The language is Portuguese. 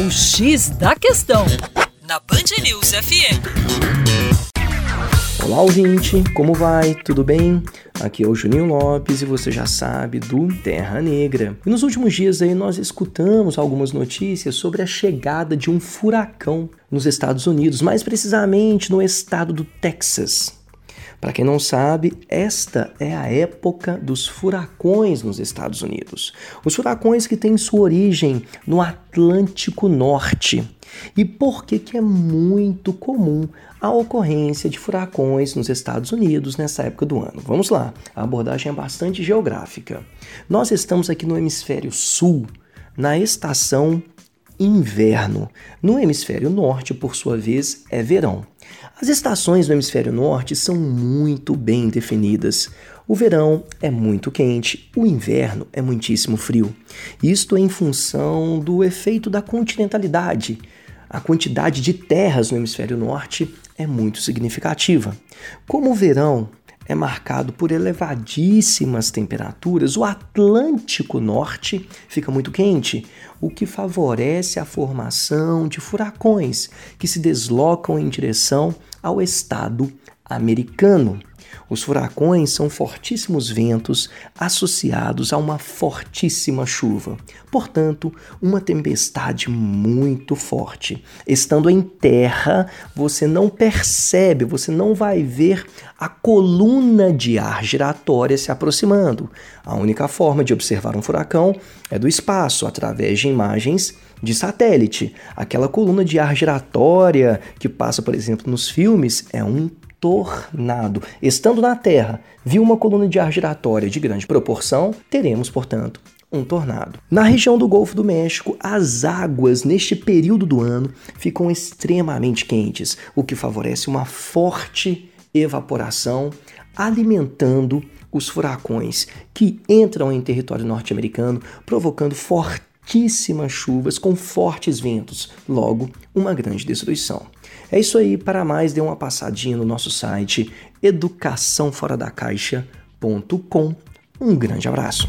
O X da Questão, na Band News FM. Olá, ouvinte, como vai? Tudo bem? Aqui é o Juninho Lopes e você já sabe do Terra Negra. E nos últimos dias aí nós escutamos algumas notícias sobre a chegada de um furacão nos Estados Unidos, mais precisamente no estado do Texas. Para quem não sabe, esta é a época dos furacões nos Estados Unidos. Os furacões que têm sua origem no Atlântico Norte. E por que, que é muito comum a ocorrência de furacões nos Estados Unidos nessa época do ano? Vamos lá, a abordagem é bastante geográfica. Nós estamos aqui no hemisfério sul, na estação inverno. No hemisfério norte, por sua vez, é verão. As estações no hemisfério norte são muito bem definidas. O verão é muito quente, o inverno é muitíssimo frio. Isto em função do efeito da continentalidade. A quantidade de terras no hemisfério norte é muito significativa. Como o verão é marcado por elevadíssimas temperaturas, o Atlântico Norte fica muito quente, o que favorece a formação de furacões que se deslocam em direção ao estado americano. Os furacões são fortíssimos ventos associados a uma fortíssima chuva, portanto, uma tempestade muito forte. Estando em terra, você não percebe, você não vai ver a coluna de ar giratória se aproximando. A única forma de observar um furacão é do espaço, através de imagens de satélite. Aquela coluna de ar giratória que passa, por exemplo, nos filmes é um tornado. Estando na Terra, viu uma coluna de ar giratória de grande proporção, teremos, portanto, um tornado. Na região do Golfo do México, as águas neste período do ano ficam extremamente quentes, o que favorece uma forte evaporação, alimentando os furacões que entram em território norte-americano, provocando fortíssimas chuvas com fortes ventos, logo, uma grande destruição. É isso aí, para mais dê uma passadinha no nosso site educaçãoforadacaixa.com. Um grande abraço.